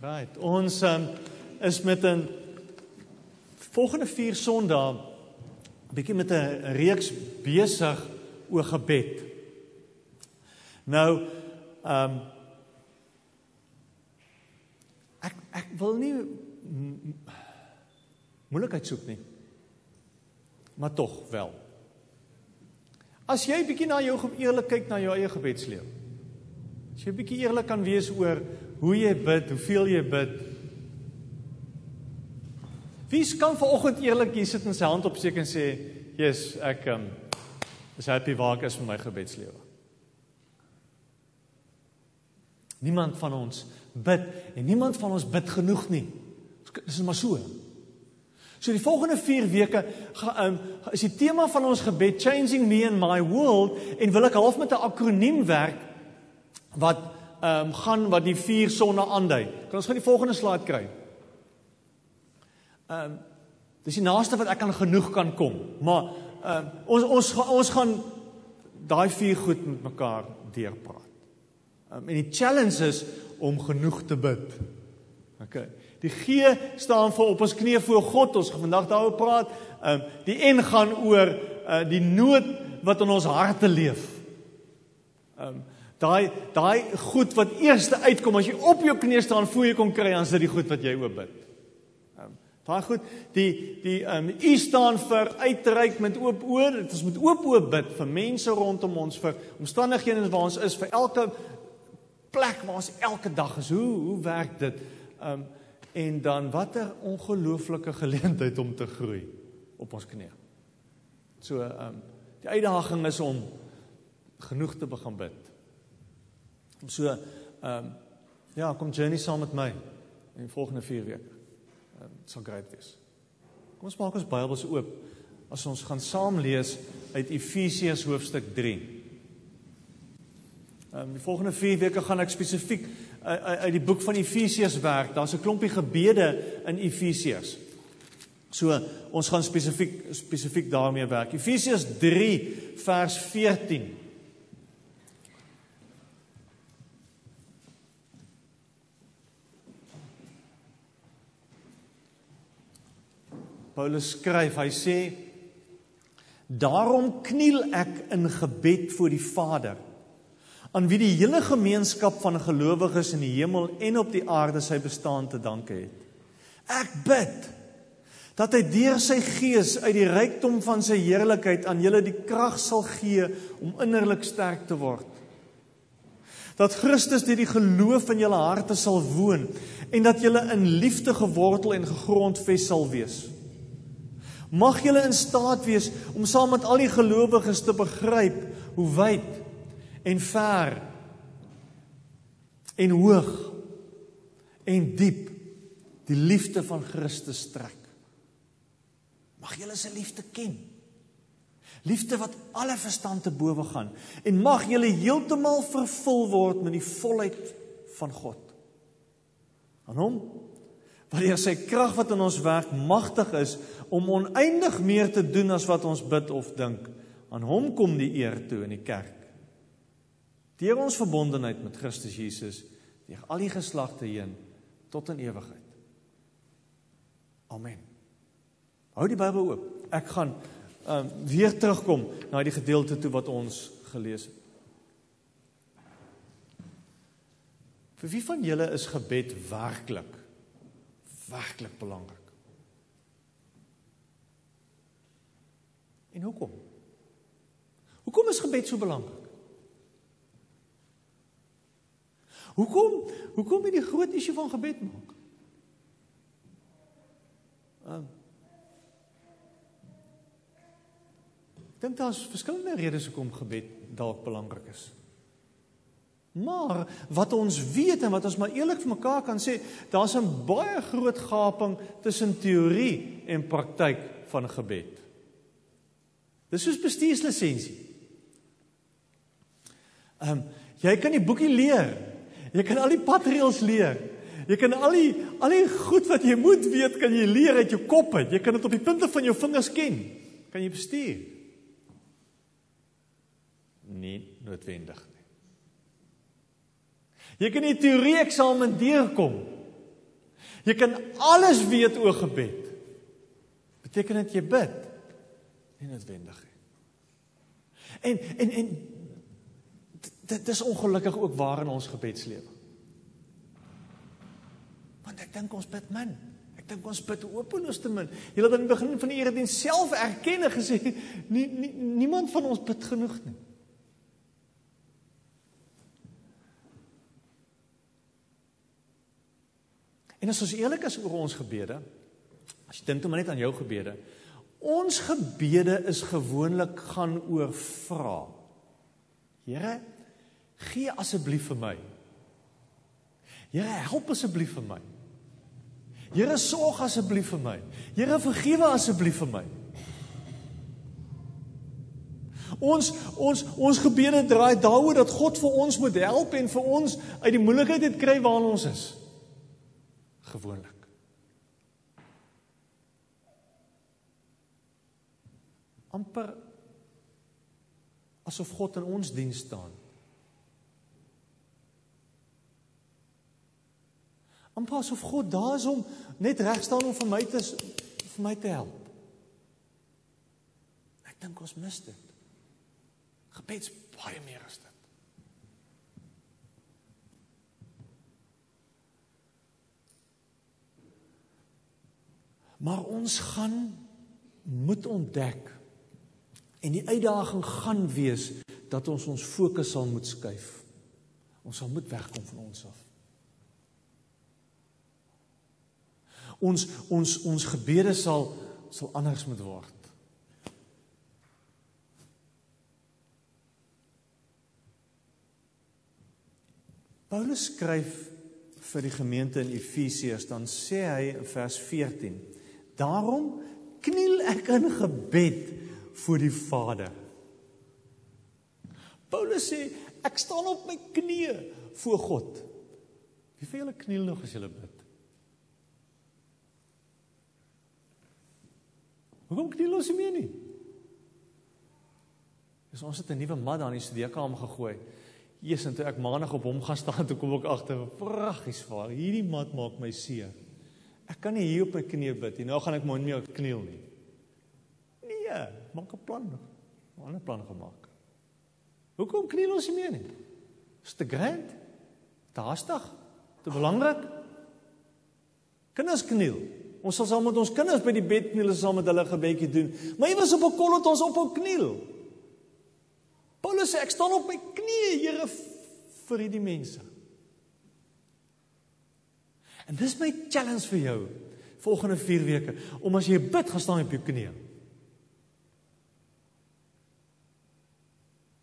Right. Ons um, is met 'n volgende 4 Sondae bietjie met 'n reeks besig oor gebed. Nou ehm um, ek ek wil nie moeilikheid soek nie. Maar tog wel. As jy bietjie na jou eerlik kyk na jou eie gebedslewe. As jy bietjie eerlik kan wees oor hoe jy bid, hoeveel jy bid. Wie kan vanoggend eerlik hier sit en sy hand opsteek en sê, "Jesus, ek um, is happy waar ek is met my gebedslewe." Niemand van ons bid en niemand van ons bid genoeg nie. Dis maar so. So die volgende 4 weke gaan um, is die tema van ons gebed Changing Me and My World en wil ek half met 'n akroniem werk wat ehm um, gaan wat die vier sonne aandui. Kan ons gou die volgende slide kry? Ehm um, dis die naaste wat ek aan genoeg kan kom, maar ehm um, ons ons ons gaan daai vier goed met mekaar deurpraat. Ehm um, en die challenge is om genoeg te bid. OK. Die G staan vir op ons knieë voor God. Ons gaan vandag daaroor praat. Ehm um, die N gaan oor uh, die nood wat in ons harte leef. Ehm um, Daai daai goed wat eers uitkom as jy op jou knie staan voor jy kom kry, dan is dit die goed wat jy oop bid. Um, daai goed, die die ehm um, u staan vir uitreik met oop oor. Dit is met oop oop bid vir mense rondom ons vir omstandighede waar ons is, vir elke plek waar ons elke dag is. Hoe hoe werk dit? Ehm um, en dan watter ongelooflike geleentheid om te groei op ons knie. So ehm um, die uitdaging is om genoeg te begin bid. So ehm um, ja, kom journey saam met my in die volgende 4 weke. Ehm um, sal great wees. Kom ons maak ons Bybels oop as ons gaan saam lees uit Efesiërs hoofstuk 3. Ehm um, die volgende 4 weke gaan ek spesifiek uit, uit die boek van Efesiërs werk. Daar's 'n klompie gebede in Efesiërs. So ons gaan spesifiek spesifiek daarmee werk. Efesiërs 3 vers 14. Paulus skryf, hy sê Daarom kniel ek in gebed voor die Vader aan wie die hele gemeenskap van gelowiges in die hemel en op die aarde sy bestaan te danke het. Ek bid dat hy deur sy gees uit die rykdom van sy heerlikheid aan julle die krag sal gee om innerlik sterk te word. Dat Christus deur die geloof in julle harte sal woon en dat julle in liefde gewortel en gegrondves sal wees. Mag julle in staat wees om saam met al die gelowiges te begryp hoe wyd en ver en hoog en diep die liefde van Christus strek. Mag julle se liefde ken. Liefde wat alle verstand te bowe gaan en mag julle heeltemal vervul word met die volheid van God. Aan hom wanneer sy krag wat in ons werk magtig is om oneindig meer te doen as wat ons bid of dink. Aan hom kom die eer toe in die kerk. Deur ons verbondenheid met Christus Jesus deur al die geslagte heen tot in ewigheid. Amen. Hou die Bybel oop. Ek gaan um, weer terugkom na die gedeelte toe wat ons gelees het. Vir wie van julle is gebed werklik werklik belangrik. En hoekom? Hoekom is gebed so belangrik? Hoekom? Hoekom het die groot issue van gebed maak? Um, Dink daar's verskillende redes hoekom gebed dalk belangrik is. Maar wat ons weet en wat ons maar eerlik vir mekaar kan sê, daar's 'n baie groot gaping tussen teorie en praktyk van gebed. Dis soos bestuurslisensie. Ehm um, jy kan die boekie leer. Jy kan al die padreëls leer. Jy kan al die al die goed wat jy moet weet kan jy leer uit jou kop uit. Jy kan dit op die punte van jou vingers ken. Kan jy bestuur? Nie noodwendig. Jy kan die teorie eksamen deurkom, Jy kan alles weet oor gebed. Beteken dit jy bid? Nie noodwendig nie. En en en dit is ongelukkig ook waar in ons gebedslewe. Want ek dink ons bid min. Ek dink ons bid hopeloos te min. Jy het aan die begin van die erediens self erken en gesê nie, nie niemand van ons bid genoeg nie. En as ons eerlik is oor ons gebede, as jy dink net aan jou gebede, ons gebede is gewoonlik gaan oor vra. Here, gee asseblief vir my. Here, help asseblief vir my. Here, sorg asseblief vir my. Here, vergewe asseblief vir my. Ons ons ons gebede draai daaroor dat God vir ons moet help en vir ons uit die moeilikheid uit kry waarin ons is gewoonlik. amper asof God in ons diens staan. amper asof God daar is om net reg staan om vir my te vir my te help. Ek dink ons mis dit. Gebeds baie meer as dit. Maar ons gaan moet ontdek en die uitdaging gaan wees dat ons ons fokus sal moet skuif. Ons sal moet wegkom van ons af. Ons ons ons gebede sal sal anders moet word. Paulus skryf vir die gemeente in Efesiërs dan sê hy in vers 14 Daarom kniel ek in gebed voor die Vader. Paulus sê ek staan op my knieë voor God. Wie van julle kniel nog as julle bid? Hoekom kniel ons nie meer nie? Dis ons het 'n nuwe mat daar in die studeerkamer gegooi. Jesus, en toe ek maandag op hom gaan staan, toe kom ek agter, pragtig, vaar. Hierdie mat maak my seer. Ek kan nie hier op my knieë bid nie. Nou gaan ek maar nie meer kniel nie. Nee, maak 'n plan. 'n Ander plan gemaak. Hoekom kniel ons nie meer nie? Is te grand? Te haastig? Te belangrik? Kinders kniel. Ons sal saam met ons kinders by die bed kniel en saam met hulle gebedjie doen. Maar jy was op 'n kol het ons op op kniel. Paulus sê ek staan op my knieë, Here, vir hierdie mense. En dis my challenge vir jou volgende 4 weke om as jy bid gaan staan op jou knieë.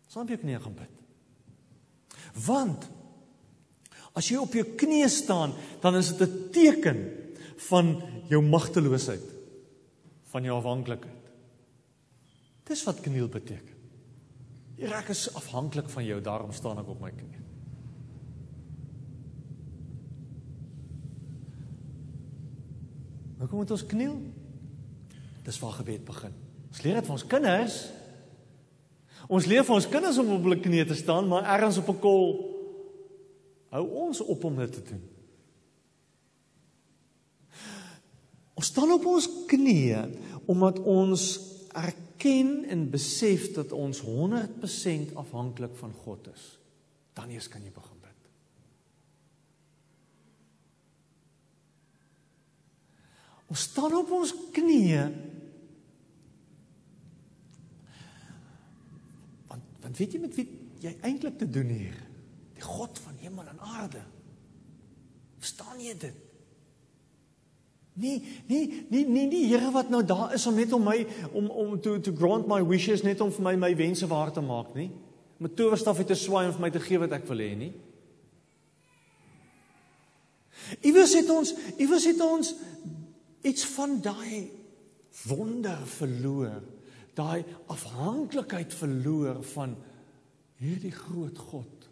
Staan op jou knieë gaan bid. Want as jy op jou knieë staan, dan is dit 'n teken van jou magteloosheid, van jou afhanklikheid. Dis wat kniel beteken. Ek is afhanklik van jou, daarom staan ek op my knieë. Hoekom moet ons kniel? Dis waar gebed begin. Ons leer dit vir ons kinders. Ons leer vir ons kinders om op hulle knieë te staan, maar ergens op 'n kol hou ons op om dit te doen. Ons staan op ons knieë omdat ons erken en besef dat ons 100% afhanklik van God is. Dan eers kan jy begin Ons staan op ons knieë. Want want weet jy met wie jy eintlik te doen hier? Die God van hemel en aarde. Verstaan jy dit? Nee, nee, nee, nee, die Here wat nou daar is om net om my om om to to grant my wishes net om vir my my wense waar te maak, nie? Met towerstaf uit te swaai en vir my te gee wat ek wil hê, nie? Iewers het ons, iewers het ons iets van daai wonder verloor, daai afhanklikheid verloor van hierdie groot God.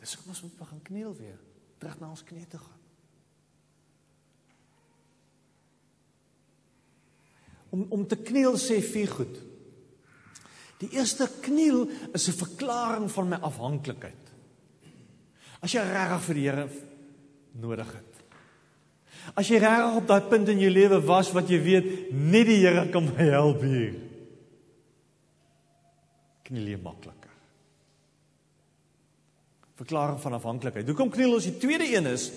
Dis hoekom ons moet begin kniel weer, terug na ons knieë te gaan. Om om te kniel sê vier goed. Die eerste kniel is 'n verklaring van my afhanklikheid. As jy regtig vir die Here nodig het. As jy regtig op daai punt in jou lewe was wat jy weet net die Here kan my help hier. Kniel jy makliker. Verklaring van afhanklikheid. Hoekom kniel ons? Die tweede een is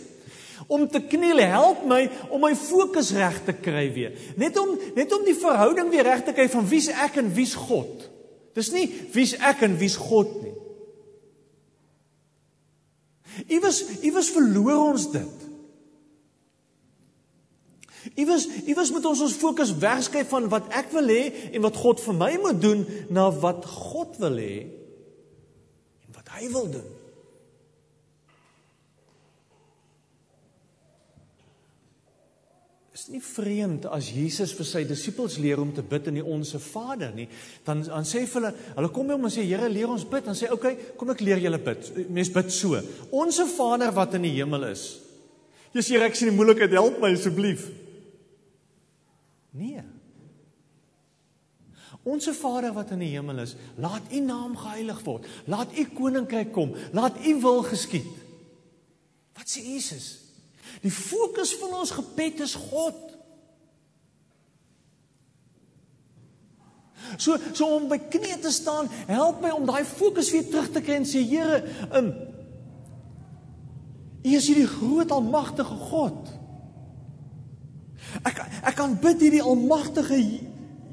om te kniel help my om my fokus reg te kry weer. Net om net om die verhouding weer reg te kry van wie's ek en wie's God. Dis nie wie's ek en wie's God nie. Iewers iewers verloor ons dit. Iewers iewers moet ons ons fokus wegskuif van wat ek wil hê en wat God vir my moet doen na wat God wil hê en wat hy wil doen. Is nie vreemd as Jesus vir sy disippels leer om te bid in die Onse Vader nie. Dan dan sê hulle, hulle kom by hom en sê Here, leer ons bid. Dan sê hy, "Oké, okay, kom ek leer julle bid." Mense bid so: "Onse Vader wat in die hemel is." Jesus, Here, ek sien die moeilikheid, help my asseblief. Nee. Onse Vader wat in die hemel is, laat U naam geheilig word. Laat U koninkryk kom. Laat U wil geskied. Wat sê Jesus? Die fokus van ons gebed is God. So so om by knie te staan, help my om daai fokus weer terug te kry en sê Here, um U is hierdie groot almagtige God. Ek ek kan bid hierdie almagtige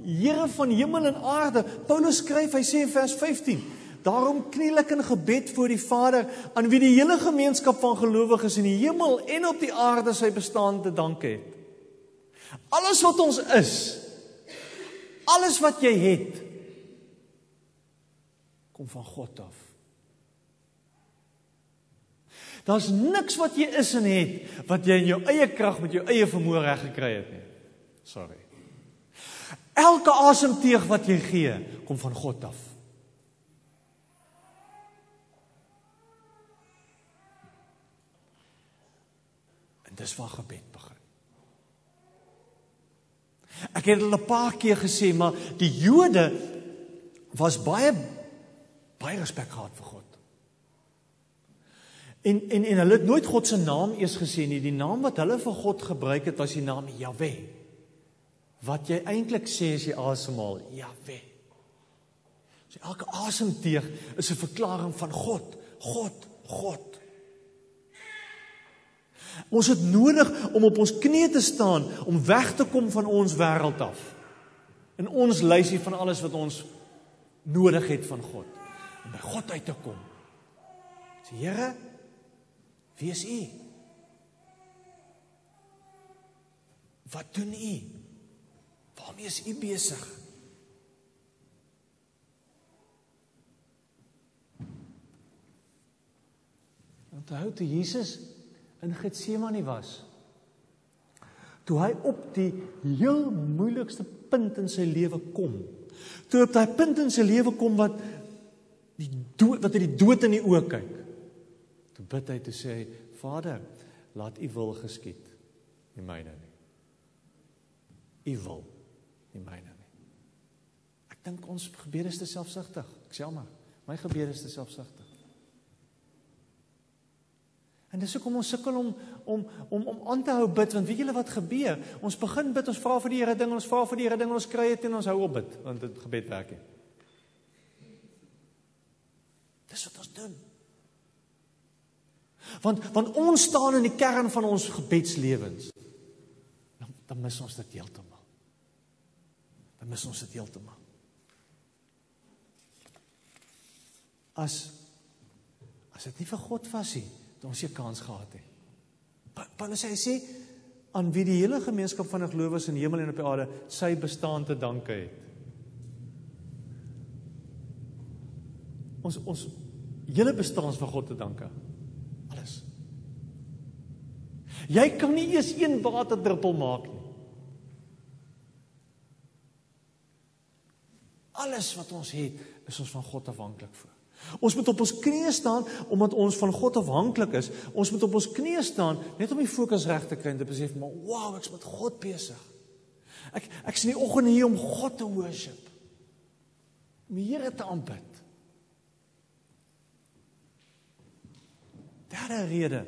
Here van hemel en aarde. Paulus skryf, hy sê in vers 15 Daarom kniel ek in gebed voor die Vader aan wie die hele gemeenskap van gelowiges in die hemel en op die aarde sy bestaan te dank het. Alles wat ons is, alles wat jy het, kom van God af. Daar's niks wat jy is en het wat jy in jou eie krag met jou eie vermoë reg gekry het nie. Sorry. Elke asemteug wat jy gee, kom van God af. En dis waar gebed begin. Ek het al 'n paar keer gesê, maar die Jode was baie baie respek gehad vir God. En en en hulle het nooit God se naam eers gesê nie. Die naam wat hulle vir God gebruik het was die naam Jahwe. Wat jy eintlik sê as jy asemhaal, Jahwe. So elke asemteug is 'n verklaring van God, God, God. Ons het nodig om op ons knieë te staan om weg te kom van ons wêreld af. In ons lysie van alles wat ons nodig het van God om by God uit te kom. Sê Here, wie is U? Wat doen U? Waarmee is U besig? Onthou toe Jesus in Getsemane was. Toe hy op die heel moeilikste punt in sy lewe kom. Toe op daai punt in sy lewe kom wat die dood wat hy die dood in die oë kyk. Toe bid hy te sê Vader, laat U wil geskied, nie myne nie. U wil, nie myne nie. Ek dink ons gebede is te selfsugtig. Ek sê maar, my gebede is te selfsugtig. En dis hoekom ons sukkel om om om om aan te hou bid want weet julle wat gebeur? Ons begin bid, ons vra vir die Here ding, ons vra vir die Here ding, ons kry dit en ons hou op bid want dit gebed werk nie. Dis wat ons doen. Want want ons staan in die kern van ons gebedslewens. Dan, dan mis ons dit heeltemal. Dan mis ons dit heeltemal. As as dit nie vir God was nie, het ons 'n kans gehad het. Paulus sê hy sê aan wie die hele gemeenskap van gelowiges in hemel en op die aarde sy bestaan te danke het. Ons ons hele bestaan is vir God te danke. Alles. Jy kan nie eers een waterdruppel maak nie. Alles wat ons het, is ons van God afhanklik vir. Ons moet op ons knieë staan omdat ons van God afhanklik is. Ons moet op ons knieë staan net om die fokus reg te kry en te besef maar wow, ek's met God besig. Ek ek's in die oggend hier om God te worship. Om die Here te aanbid. Derde rede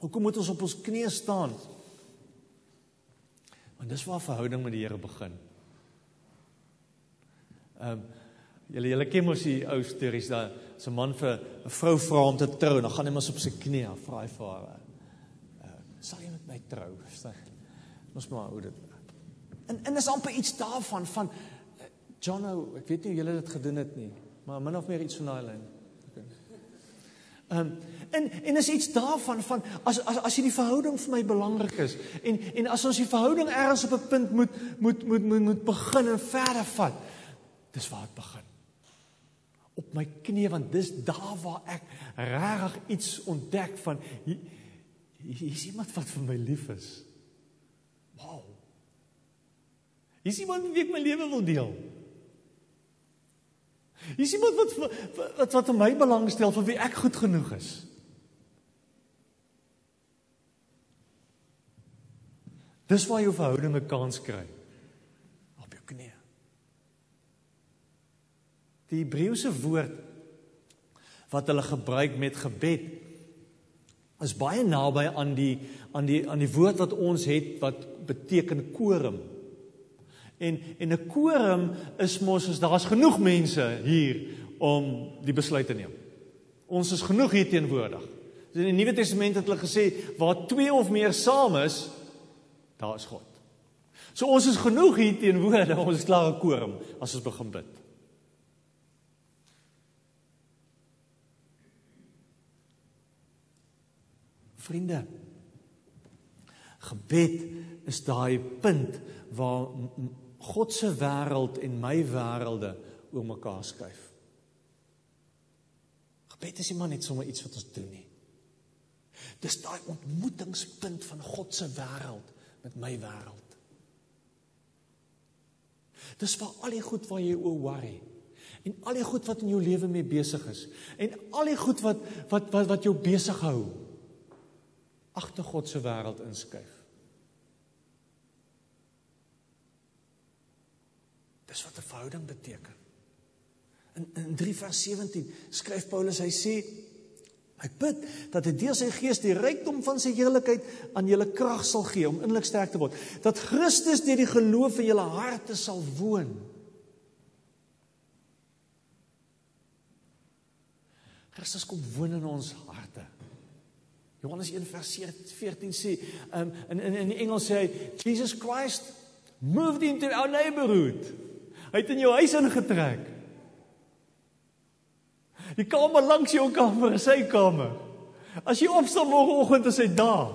Hoekom moet ons op ons knieë staan? Want dis waar verhouding met die Here begin. Ehm um, julle julle ken mos die ou stories dat 'n man vir 'n vrou vra om te trou en dan gaan hy mos op sy knieë en vra hy vir haar: uh, "Sal jy met my trou?" Ons maar hoe dit. En en is amper iets daarvan van uh, Johnno, ek weet nie hoe julle dit gedoen het nie, maar min of meer iets van daai lyn. Okay. Ehm um, en en is iets daarvan van as as as jy die verhouding vir my belangrik is en en as ons die verhouding ergens op 'n punt moet moet moet moet moet begin en verder vat. Dis waar dit begin. Op my knie want dis daar waar ek regtig iets ontdek van hier, is iemand wat vir my lief is. Wow. Hier is iemand wie ek my lewe wil deel. Hier is iemand wat wat wat in my belang stel vir wie ek goed genoeg is. Dis waar jou verhouding 'n kans kry. Op jou knie. Die Hebreëse woord wat hulle gebruik met gebed is baie naby aan die aan die aan die woord wat ons het wat beteken korum. En en 'n korum is mos as daar's genoeg mense hier om die besluit te neem. Ons is genoeg hier teenwoordig. In die Nuwe Testament het hulle gesê waar twee of meer saam is, daar is God. So ons is genoeg hier teenwoordig, ons is klaar korum as ons begin bid. Vriende, gebed is daai punt waar God se wêreld en my wêrelde oor mekaar skuif. Gebed is nie maar net sommer iets wat ons doen nie. Dis daai ontmoetingspunt van God se wêreld met my wêreld. Dis vir al die goed waar jy oor worry en al die goed wat in jou lewe mee besig is en al die goed wat wat wat, wat jou besig hou agter God se wêreld inskuif. Dis wat 'n verhouding beteken. In in 3 vers 17 skryf Paulus hy sê hy bid dat hy deur sy gees die rykdom van sy heerlikheid aan julle krag sal gee om innerlik sterk te word. Dat Christus deur die geloof in julle harte sal woon. Christus kom woon in ons harte. Johannes 1 vers 14 sê, um, in in in die Engels sê hy Jesus Christ moved into our neighborhood. Hy het in jou huis ingetrek. Die kamer langs jou kamer is sy kamer. As jy opstaan môreoggend is hy daar.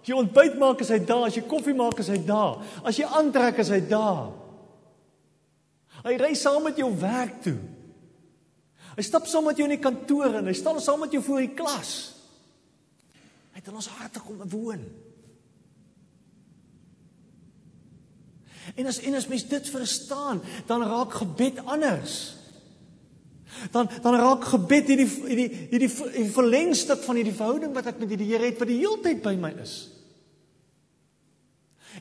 As jy ontbyt maak is hy daar, as jy koffie maak is hy daar. As jy aantrek is hy daar. Hy ry saam met jou werk toe. Hy stap saam met jou in die kantoor en hy staan saam met jou voor die klas. Hy het in ons harte kom woon. En as en as mens dit verstaan, dan raak gebed anders. Dan dan raak gebed hierdie hierdie hierdie hierdie verlengstuk van hierdie verhouding wat ek met die Here het wat die heeltyd by my is.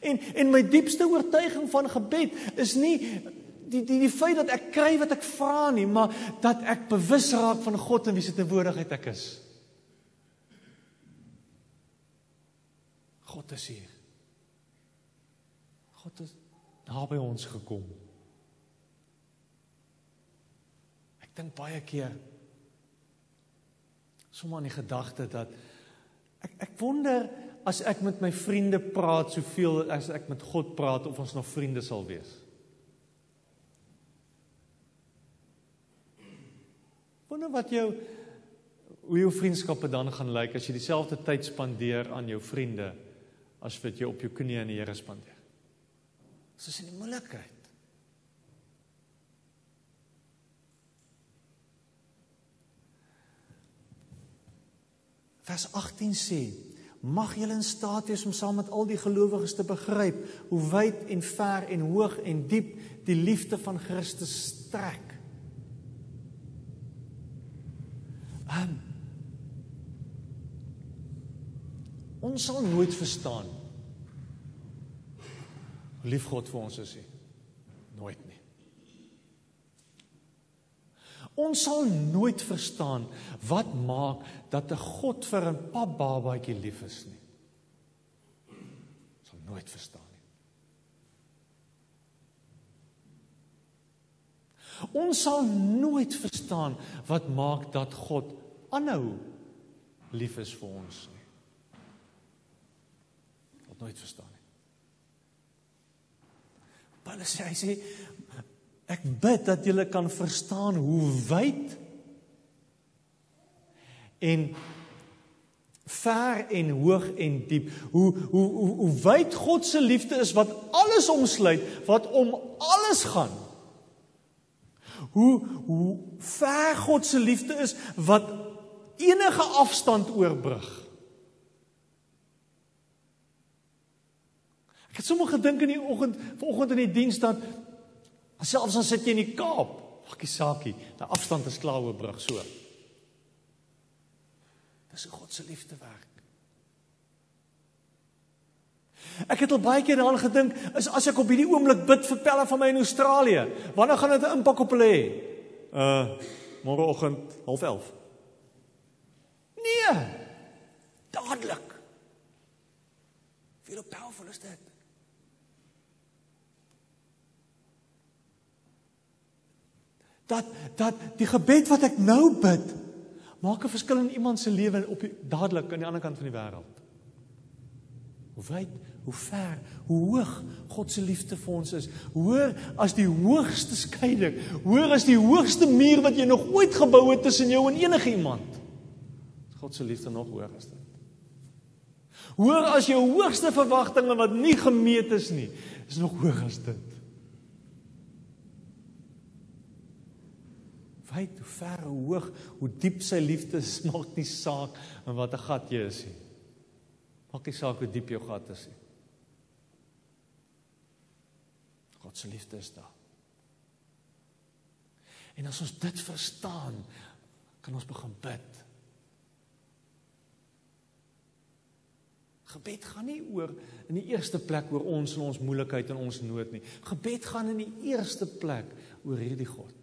En en my diepste oortuiging van gebed is nie die die die feit dat ek kry wat ek vra nie, maar dat ek bewus raak van God en wie se teenwoordigheid ek is. God is hier. God is daar by ons gekom. Ek dink baie keer sommer aan die gedagte dat ek ek wonder as ek met my vriende praat soveel as ek met God praat of ons nog vriende sal wees. Wonder wat jou hoe jou vriendskappe dan gaan lyk as jy dieselfde tyd spandeer aan jou vriende as wat jy op jou knieë in die Here spandeer. Dis is 'n moeilikheid. Vers 18 sê: Mag julle in staat wees om saam met al die gelowiges te begryp hoe wyd en ver en hoog en diep die liefde van Christus strek. Um, Ons sal nooit verstaan hoe lief God vir ons is nie. Nooit nie. Ons sal nooit verstaan wat maak dat 'n God vir 'n pap babatjie lief is nie. Ons sal nooit verstaan nie. Ons sal nooit verstaan wat maak dat God aanhou lief is vir ons nie. Ons nooit verstaan nie. Paulus sê hy sê Ek bid dat julle kan verstaan hoe wyd en ver en hoog en diep hoe hoe hoe, hoe wyd God se liefde is wat alles omsluit, wat om alles gaan. Hoe hoe ver God se liefde is wat enige afstand oorbrug. Ek het sommer gedink in die oggend, vanoggend in die diens dat Selfs al sit jy in die Kaap, maakie saakie, die afstand is klaar oor brug so. Dis God se liefde werk. Ek het al baie keer daaraan gedink, is as ek op hierdie oomblik bid vir pelle van my in Australië, wanneer gaan dit 'n impak op hulle hê? Uh môreoggend 11:30. Nee. Dadelik. Hoe powerful is dit? Dat dat die gebed wat ek nou bid maak 'n verskil in iemand se lewe op die, dadelik aan die ander kant van die wêreld. Hoe wyd, hoe ver, hoe hoog God se liefde vir ons is. Hoor as die hoogste skeiding, hoor as die hoogste muur wat jy nog ooit gebou het tussen jou en enige iemand. God se liefde nog hoër as dit. Hoor as jou hoogste verwagtinge wat nie gemeet is nie, is nog hoër as dit. Wyd, hoe ver, hoe hoog, hoe diep sy liefde is, maak nie saak in watter gat jy is nie. Maak nie saak hoe diep jou gat is nie. God se liefde is daar. En as ons dit verstaan, kan ons begin bid. Gebed gaan nie oor in die eerste plek oor ons en ons moeilikheid en ons nood nie. Gebed gaan in die eerste plek oor hierdie God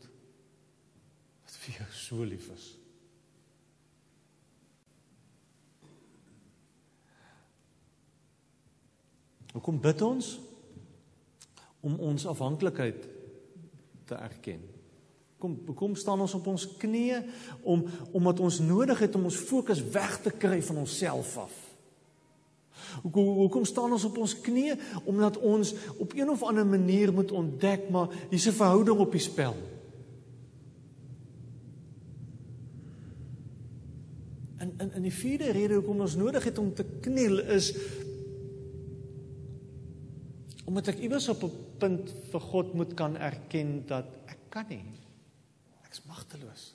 vir jou so lief is. Hoekom bid ons? Om ons afhanklikheid te erken. Kom kom staan ons op ons knieë om omdat ons nodig het om ons fokus weg te kry van onsself af. Hoekom hoekom staan ons op ons knieë omdat ons op een of ander manier moet ontdek maar hier's 'n verhouding op die spel. In in in die vierde rede hoekom ons nodig het om te kniel is omdat ek iewers op 'n punt vir God moet kan erken dat ek kan nie. Ek's magteloos.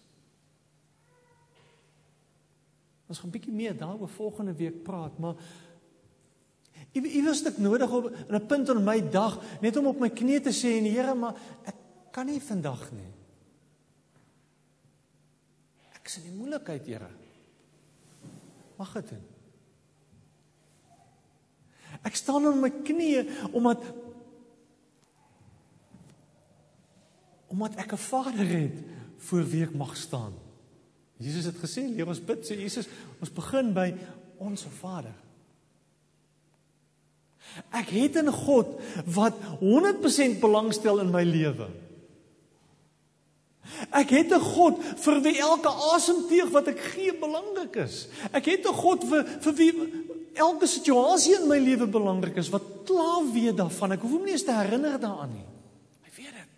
Ons gaan 'n bietjie meer daaroor volgende week praat, maar iewers het ek nodig op 'n punt in my dag net om op my knie te sê en Here, maar ek kan nie vandag nie. Ek is in die moeilikheid, Here mag dit doen. Ek staan op my knieë omdat omdat ek 'n Vader het voor wie ek mag staan. Jesus het gesê, leer ons bid, sê Jesus, ons begin by ons Vader. Ek het 'n God wat 100% belangstel in my lewe. Ek het 'n God vir wie elke asemteug wat ek gee belangrik is. Ek het 'n God vir vir wie elke situasie in my lewe belangrik is. Wat klaar weet daarvan. Ek hoef hom nie eens te herinner daaraan nie. Hy weet dit.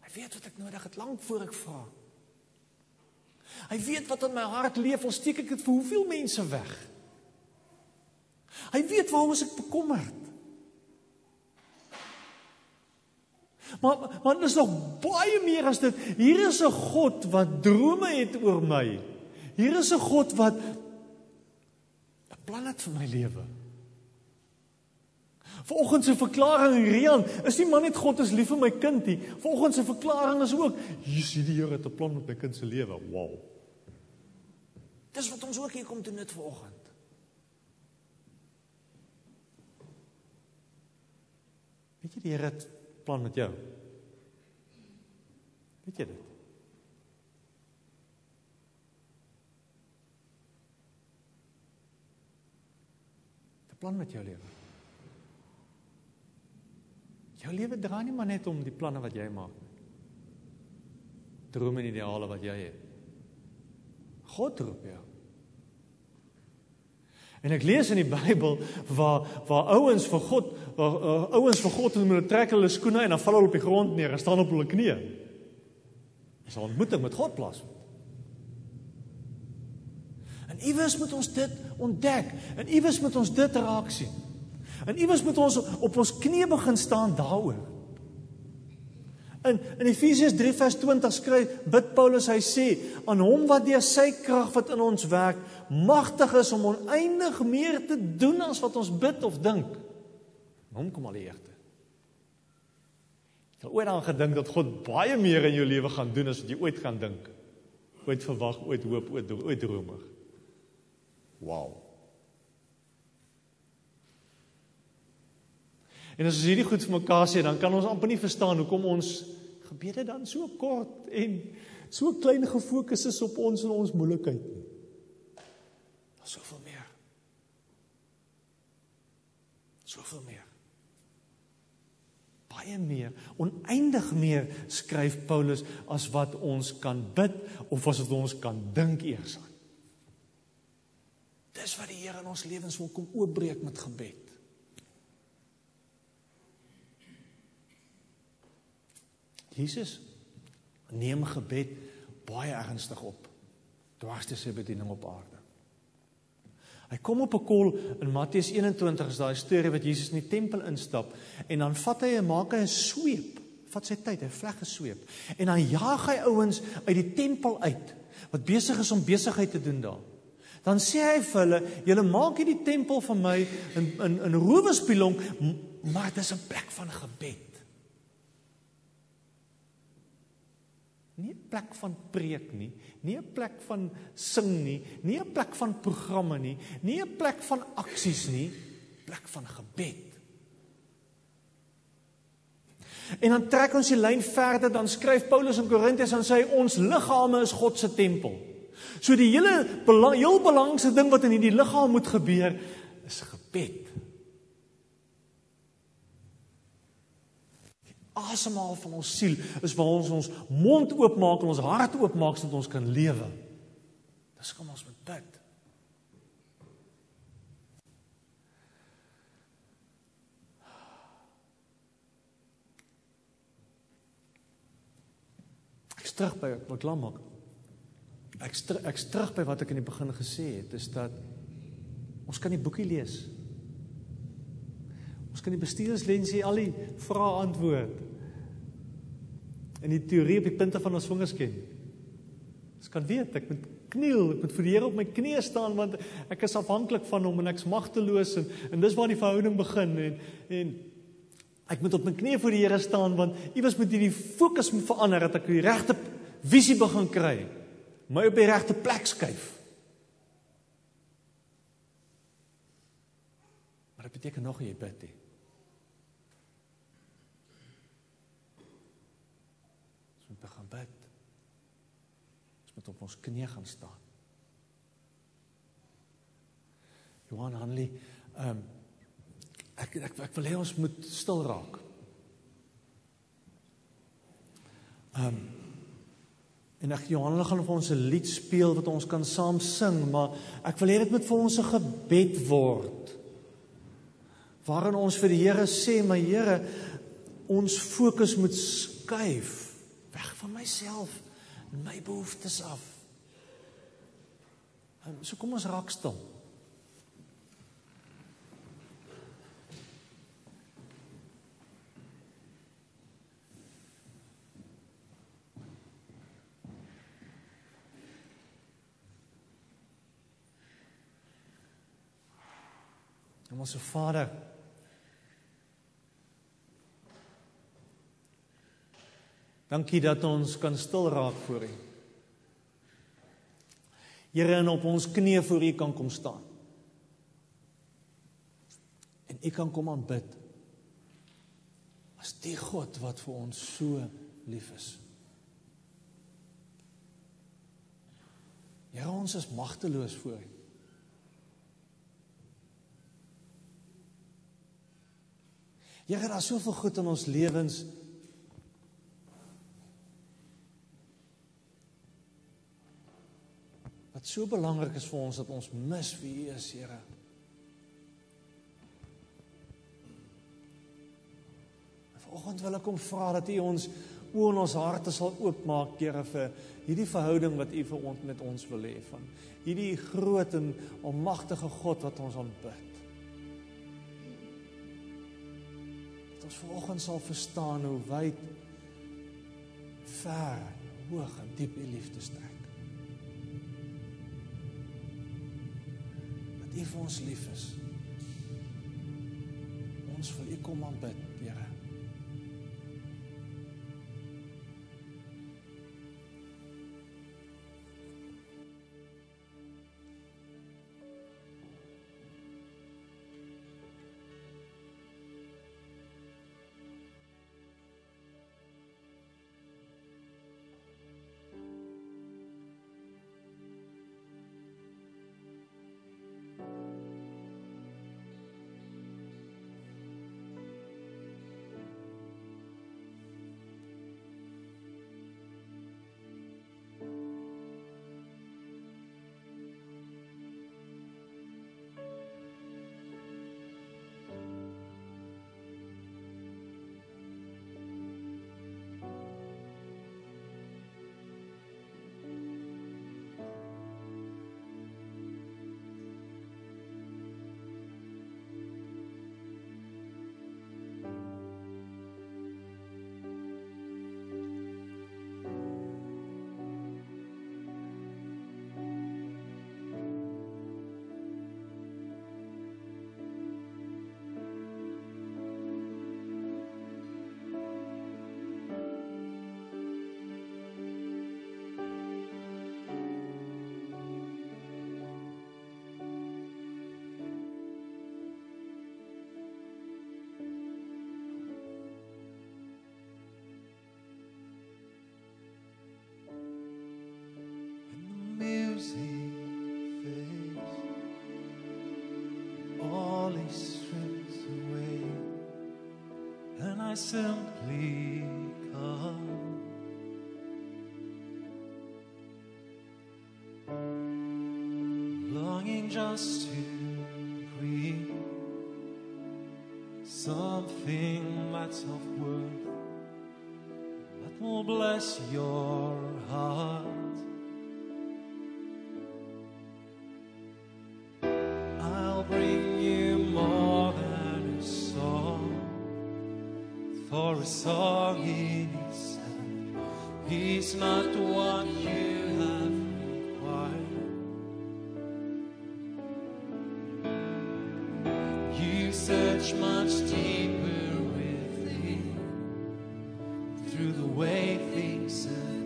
Hy weet wat ek nodig het lank voor ek vra. Hy weet wat in my hart leef. Ons steek ek dit vir hoeveel mense weg. Hy weet waarom ek bekommerd. Maar maar dit is nog baie meer as dit. Hier is 'n God wat drome het oor my. Hier is 'n God wat 'n plan het vir my lewe. Vanoggend se verklaring Rian, is nie man net God is lief vir my kind nie. Vanoggend se verklaring is ook, hier sien die Here het 'n plan met my kind se lewe. Wow. Dis wat ons ook hier kom doen dit vanoggend. Weet jy die Here het plan met jou. Weet jy dit? Die plan met jou lewe. Jou lewe draai nie maar net om die planne wat jy maak nie. Drome en ideale wat jy het. God roep jou. En ek lees in die Bybel waar waar ouens vir God waar uh, ouens vir God en hulle trek hulle skoene en dan val hulle op die grond neer en staan op hulle knieë. Dis 'n ontmoeting met God plaas. En iewers moet ons dit ontdek en iewers moet ons dit raak sien. En iewers moet ons op ons knieë begin staan daaroor. In in Efesiërs 3 vers 20 skryf bid Paulus hy sê aan hom wat deur sy krag wat in ons werk magtig is om oneindig meer te doen as wat ons bid of dink. Hom kom al eer. Jy het ooit aan gedink dat God baie meer in jou lewe gaan doen as wat jy ooit gaan dink. Ooit verwag, ooit hoop, ooit ooit dromer. Wow. En as ons hierdie goed vir mekaar sê, dan kan ons amper nie verstaan hoekom ons gebede dan so kort en so klein gefokus is op ons en ons moeilikheid nie. Daar's soveel meer. Soveel meer. Baie meer, oneindig meer skryf Paulus as wat ons kan bid of as wat ons kan dink eers aan. Dis wat die Here in ons lewens wil kom oopbreek met gebed. Jesus neem gebed baie ernstig op. Dwars te sy bediening op aarde. Hy kom op 'n kol in Matteus 21 is daai storie wat Jesus in die tempel instap en dan vat hy en maak hy 'n sweep, vat sy tyd, hy vleg 'n sweep en dan jaag hy ouens uit die tempel uit wat besig is om besigheid te doen daar. Dan sê hy vir hulle, julle maak hierdie tempel van my in in in rowerspilong, maar dit is 'n plek van gebed. Nie 'n plek van preek nie, nie 'n plek van sing nie, nie 'n plek van programme nie, nie 'n plek van aksies nie, plek van gebed. En dan trek ons die lyn verder, dan skryf Paulus in Korintiërs en sê ons liggame is God se tempel. So die hele belang, heel belangrikste ding wat in hierdie liggaam moet gebeur is gebed. Asemhaal van ons siel is waar ons ons mond oopmaak en ons hart oopmaak sodat ons kan lewe. Dis kom ons moet bid. Ek terug by wat klaar maak. Ek ek terug by wat ek in die begin gesê het, is dat ons kan die boekie lees. Ons kan die bestuurslensie al die vrae antwoord. En die teorie op die punte van ons vingers ken. Ons kan weet ek moet kniel, ek moet voor die Here op my knieë staan want ek is afhanklik van hom en ek's magteloos en en dis waar die verhouding begin en en ek moet op my knieë voor die Here staan want iewers moet hierdie fokus moet verander dat ek die regte visie begin kry. My op die regte plek skuif. Maar dit beteken nog jy bid nie. moet op ons knieë gaan staan. Johan Hanley, ehm um, ek, ek ek wil hê ons moet stil raak. Ehm um, en ek Johan gaan vir ons 'n lied speel wat ons kan saam sing, maar ek wil hê dit moet vir ons 'n gebed word. Waarin ons vir die Here sê, "My Here, ons fokus moet skuif weg van myself my behoeftes af. En so kom ons raak stil. Ons Vader Dankie dat ons kan stil raak voor U. Here en op ons knieë voor U kan kom staan. En U kan kom aanbid. As die God wat vir ons so lief is. Ja, ons is magteloos voor U. Here, daar's soveel goed in ons lewens wat so belangrik is vir ons dat ons mis wie U is, Here. Vanoggend wil ek kom vra dat U ons oë en ons harte sal oopmaak, Here, vir hierdie verhouding wat U vir ons met ons wil hê van hierdie groot en almagtige God wat ons aanbid. Dat ons vanoggend sal verstaan hoe wyd ver, hoog en diep U liefde strek. Dat U vir ons lief is. Ons wil U kom aanbid, simply come. Longing just to breathe something that's of worth that will bless your search much deeper within through the way things appear.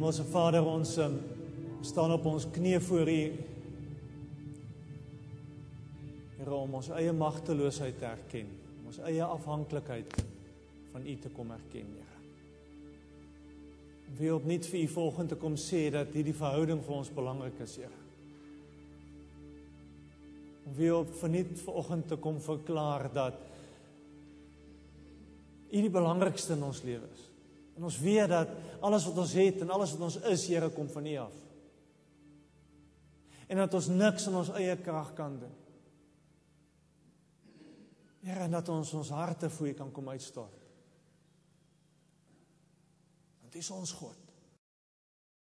Hemelse Vader, ons um, staan op ons knieë voor U. Here om ons eie magteloosheid te erken, om ons eie afhanklikheid van U te kom erken, Here. Wie opnuut vir U volgende kom sê dat hierdie verhouding vir ons belangrik is, Here. Weer op vernuut vanoggend te kom verklaar dat U die belangrikste in ons lewe is. En ons weet dat alles wat ons het en alles wat ons is, Here, kom van U af. En dat ons niks in ons eie krag kan doen. Here, en dat ons ons harte vir U kan kom uitstort. Want U is ons God.